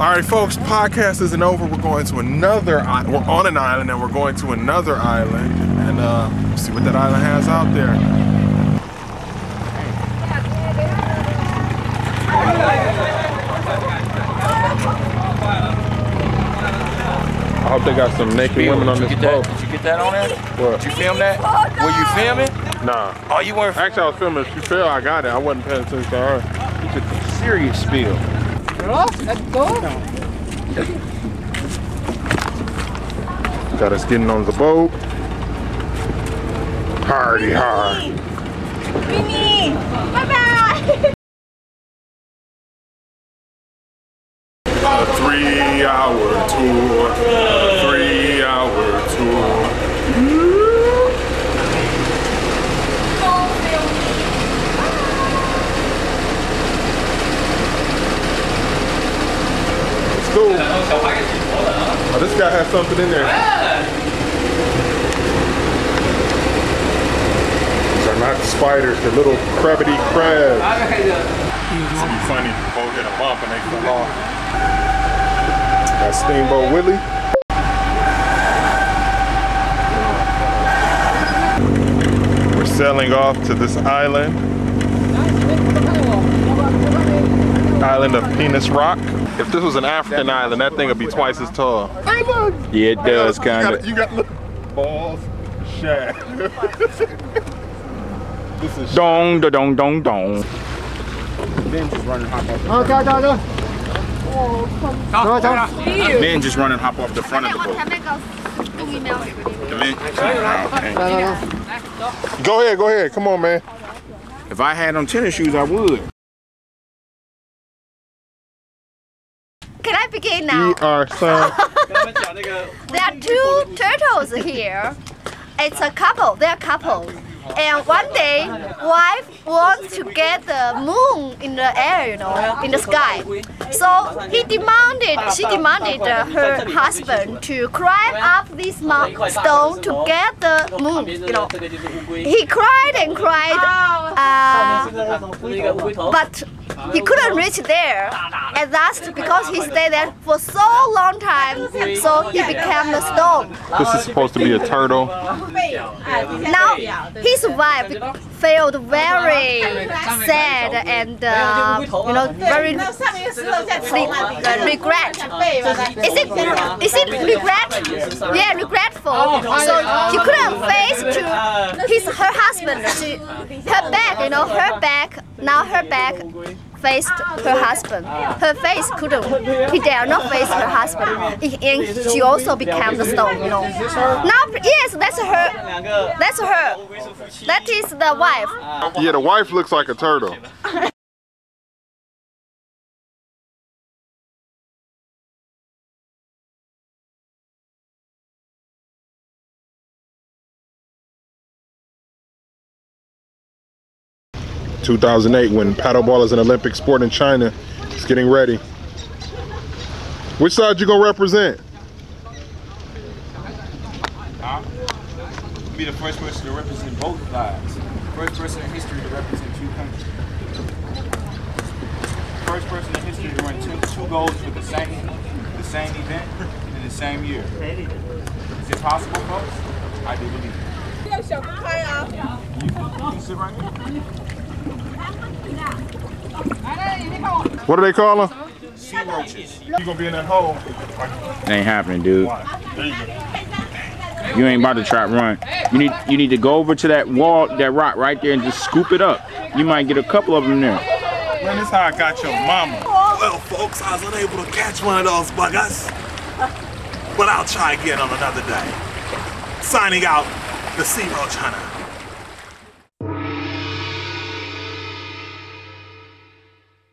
All right, folks, podcast isn't over. We're going to another, we're on an island and we're going to another island and uh, see what that island has out there. I hope they got some naked women on this boat. Did you get that on there? What? Did you film that? Were you filming? Nah. Oh, you weren't. Actually, I was filming. If she fell, I got it. I wasn't paying attention to her. Took a serious spill. Got us getting on the boat. Hardy hard. Mimi, bye bye. It's cool. Oh, this guy has something in there. These are not spiders, they're little crabbity crabs. It's be funny boat hit a bump and they fell off. That's Steamboat Willie. We're sailing off to this island. Island of Penis Rock. If this was an African island, that thing would be twice as tall. Yeah, it does kind of. you got look, balls, shag. this is Dong, da dong, dong, dong. Men just run and hop off the front of the boat. The men. Okay. Go ahead, go ahead. Come on, man. If I had on tennis shoes, I would. Can I begin now? We are son. There are two turtles here. It's a couple. They're a couple. And one day, wife wants to get the moon in the air, you know, in the sky. So he demanded, she demanded uh, her husband to climb up this mount stone to get the moon, you know. He cried and cried, uh, but he couldn't reach there. At last, because he stayed there for so long time, so he became the stone. This is supposed to be a turtle. Now his wife felt very sad and uh, you know very uh, regret. Is it is it regret? Yeah, regretful. So he couldn't face to his her husband. She her back, you know, her back. Now her back faced her husband. Her face couldn't. He dare not face her husband. And she also became the stone, you know. Now, yes, that's her. That's her. That is the wife. Yeah, the wife looks like a turtle. Two thousand eight, when paddleball is an Olympic sport in China, it's getting ready. Which side you gonna represent? Huh? Be the first person to represent both sides. First person in history to represent two countries. First person in history to run two, two goals for the same the same event in the same year. Is it possible, folks? I do believe it. You, you sit right here. What do they call them? Sea roaches. You gonna be in that hole? It ain't happening, dude. You. You ain't about to try to run. You need you need to go over to that wall, that rock right there, and just scoop it up. You might get a couple of them there. Man, this how I got your mama. Well, folks, I was unable to catch one of those buggers. But I'll try again on another day. Signing out, the Sea Roach Hunter.